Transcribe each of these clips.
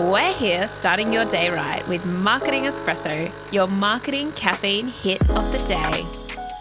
We're here starting your day right with Marketing Espresso, your marketing caffeine hit of the day.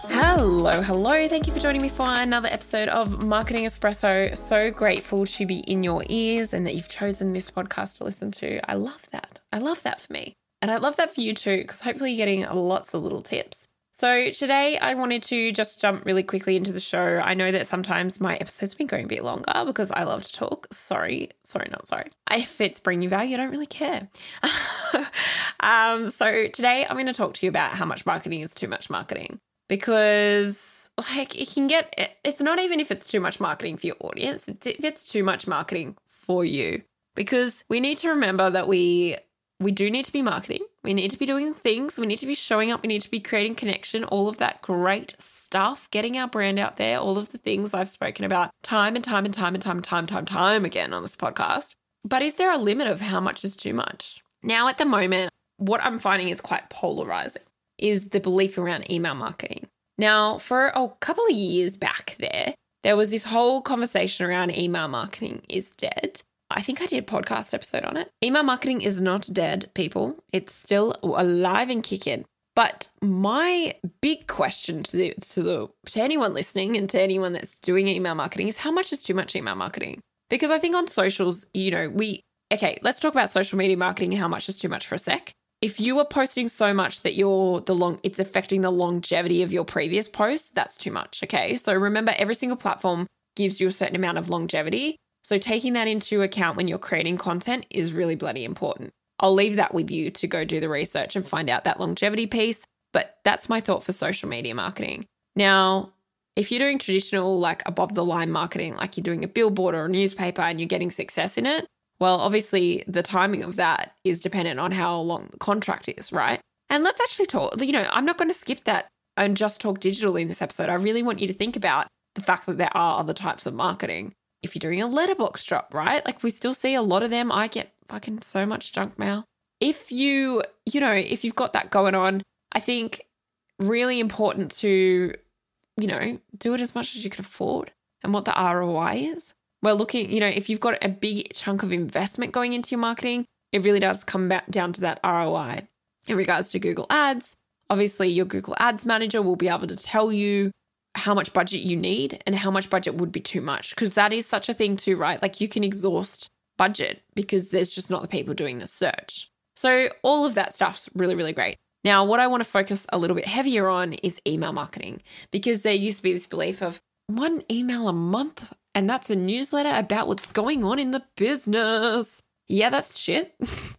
Hello, hello. Thank you for joining me for another episode of Marketing Espresso. So grateful to be in your ears and that you've chosen this podcast to listen to. I love that. I love that for me. And I love that for you too, because hopefully you're getting lots of little tips. So, today I wanted to just jump really quickly into the show. I know that sometimes my episodes have been going a bit longer because I love to talk. Sorry, sorry, not sorry. If it's bringing you value, I don't really care. um, so, today I'm going to talk to you about how much marketing is too much marketing because, like, it can get, it's not even if it's too much marketing for your audience, it's if it's too much marketing for you. Because we need to remember that we we do need to be marketing. We need to be doing things. We need to be showing up. We need to be creating connection, all of that great stuff, getting our brand out there, all of the things I've spoken about time and time and time and time and time, time, time again on this podcast. But is there a limit of how much is too much? Now, at the moment, what I'm finding is quite polarizing is the belief around email marketing. Now, for a couple of years back there, there was this whole conversation around email marketing is dead. I think I did a podcast episode on it. Email marketing is not dead, people. It's still alive and kicking. But my big question to the to the to anyone listening and to anyone that's doing email marketing is how much is too much email marketing? Because I think on socials, you know, we okay, let's talk about social media marketing how much is too much for a sec. If you are posting so much that you're the long it's affecting the longevity of your previous posts, that's too much, okay? So remember every single platform gives you a certain amount of longevity. So taking that into account when you're creating content is really bloody important. I'll leave that with you to go do the research and find out that longevity piece. But that's my thought for social media marketing. Now, if you're doing traditional, like above the line marketing, like you're doing a billboard or a newspaper and you're getting success in it, well, obviously the timing of that is dependent on how long the contract is, right? And let's actually talk, you know, I'm not going to skip that and just talk digital in this episode. I really want you to think about the fact that there are other types of marketing if you're doing a letterbox drop, right? Like we still see a lot of them. I get fucking so much junk mail. If you, you know, if you've got that going on, I think really important to, you know, do it as much as you can afford and what the ROI is. We're looking, you know, if you've got a big chunk of investment going into your marketing, it really does come back down to that ROI. In regards to Google Ads, obviously your Google Ads manager will be able to tell you how much budget you need and how much budget would be too much. Because that is such a thing, too, right? Like you can exhaust budget because there's just not the people doing the search. So, all of that stuff's really, really great. Now, what I want to focus a little bit heavier on is email marketing because there used to be this belief of one email a month and that's a newsletter about what's going on in the business. Yeah, that's shit.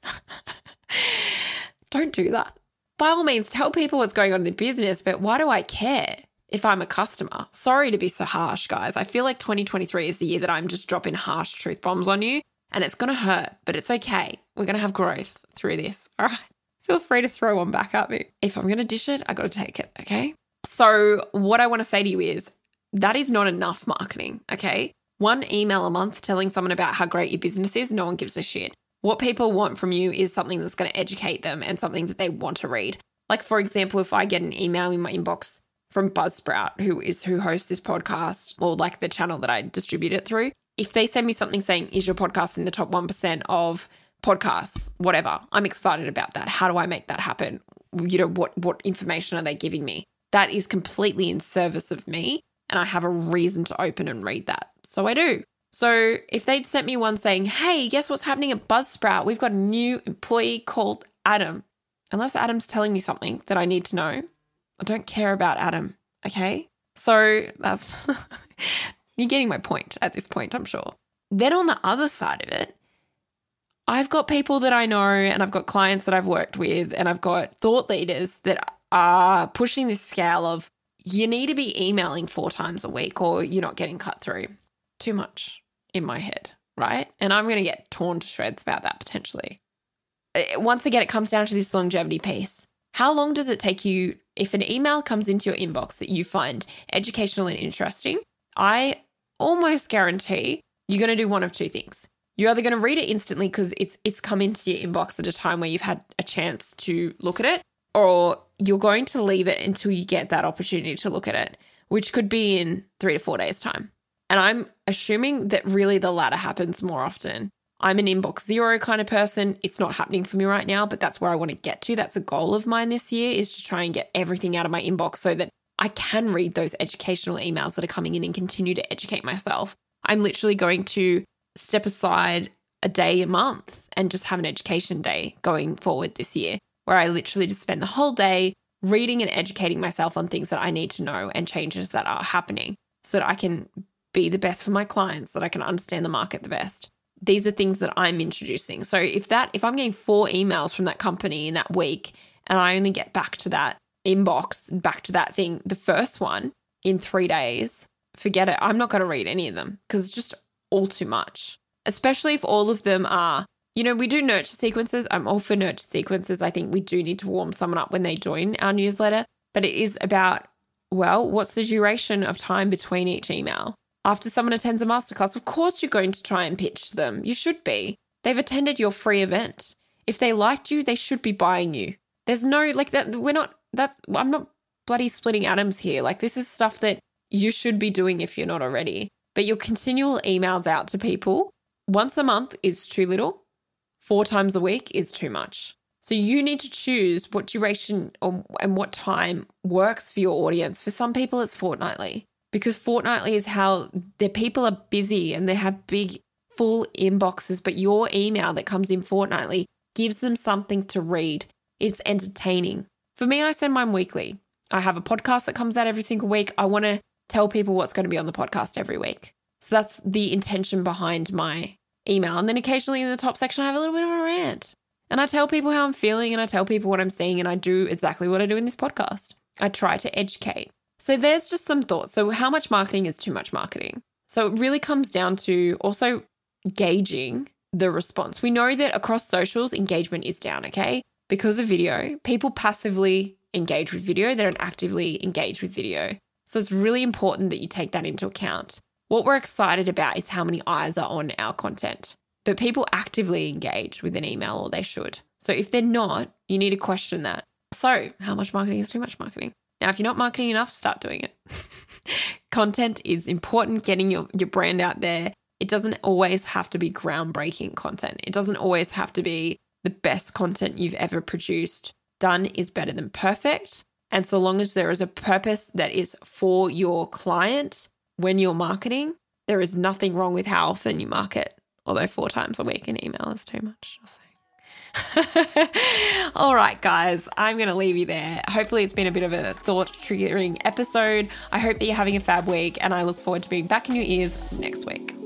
Don't do that. By all means, tell people what's going on in the business, but why do I care? If I'm a customer. Sorry to be so harsh, guys. I feel like 2023 is the year that I'm just dropping harsh truth bombs on you, and it's going to hurt, but it's okay. We're going to have growth through this. All right. Feel free to throw one back at me. If I'm going to dish it, I got to take it. Okay. So, what I want to say to you is that is not enough marketing. Okay. One email a month telling someone about how great your business is, no one gives a shit. What people want from you is something that's going to educate them and something that they want to read. Like, for example, if I get an email in my inbox from Buzzsprout, who is who hosts this podcast or like the channel that I distribute it through, if they send me something saying, is your podcast in the top 1% of podcasts, whatever, I'm excited about that. How do I make that happen? You know, what what information are they giving me? That is completely in service of me. And I have a reason to open and read that. So I do. So if they'd sent me one saying, hey, guess what's happening at Buzzsprout? We've got a new employee called Adam. Unless Adam's telling me something that I need to know, I don't care about Adam. Okay. So that's, you're getting my point at this point, I'm sure. Then on the other side of it, I've got people that I know and I've got clients that I've worked with and I've got thought leaders that are pushing this scale of you need to be emailing four times a week or you're not getting cut through. Too much in my head, right? And I'm going to get torn to shreds about that potentially. Eh, once again, it comes down to this longevity piece. How long does it take you if an email comes into your inbox that you find educational and interesting? I almost guarantee you're going to do one of two things. You're either going to read it instantly because it's it's come into your inbox at a time where you've had a chance to look at it, or you're going to leave it until you get that opportunity to look at it, which could be in three to four days' time. And I'm assuming that really the latter happens more often. I'm an inbox zero kind of person. It's not happening for me right now, but that's where I want to get to. That's a goal of mine this year is to try and get everything out of my inbox so that I can read those educational emails that are coming in and continue to educate myself. I'm literally going to step aside a day a month and just have an education day going forward this year, where I literally just spend the whole day reading and educating myself on things that I need to know and changes that are happening so that I can be the best for my clients, that I can understand the market the best. These are things that I'm introducing. So if that if I'm getting four emails from that company in that week and I only get back to that inbox, back to that thing, the first one in 3 days, forget it. I'm not going to read any of them because it's just all too much. Especially if all of them are you know, we do nurture sequences. I'm all for nurture sequences. I think we do need to warm someone up when they join our newsletter, but it is about, well, what's the duration of time between each email? After someone attends a masterclass, of course you're going to try and pitch them. You should be. They've attended your free event. If they liked you, they should be buying you. There's no, like, that, we're not, that's, I'm not bloody splitting atoms here. Like, this is stuff that you should be doing if you're not already. But your continual emails out to people once a month is too little four times a week is too much. So you need to choose what duration or, and what time works for your audience. For some people, it's fortnightly because fortnightly is how their people are busy and they have big, full inboxes. But your email that comes in fortnightly gives them something to read. It's entertaining. For me, I send mine weekly. I have a podcast that comes out every single week. I want to tell people what's going to be on the podcast every week. So that's the intention behind my email. And then occasionally in the top section, I have a little bit of a rant. And I tell people how I'm feeling and I tell people what I'm seeing. And I do exactly what I do in this podcast. I try to educate. So there's just some thoughts. So, how much marketing is too much marketing? So, it really comes down to also gauging the response. We know that across socials, engagement is down, okay? Because of video, people passively engage with video, they don't actively engage with video. So, it's really important that you take that into account. What we're excited about is how many eyes are on our content. But people actively engage with an email, or they should. So if they're not, you need to question that. So, how much marketing is too much marketing? Now, if you're not marketing enough, start doing it. content is important, getting your, your brand out there. It doesn't always have to be groundbreaking content, it doesn't always have to be the best content you've ever produced. Done is better than perfect. And so long as there is a purpose that is for your client, when you're marketing, there is nothing wrong with how often you market, although four times a week in email is too much. All right, guys, I'm going to leave you there. Hopefully, it's been a bit of a thought triggering episode. I hope that you're having a fab week, and I look forward to being back in your ears next week.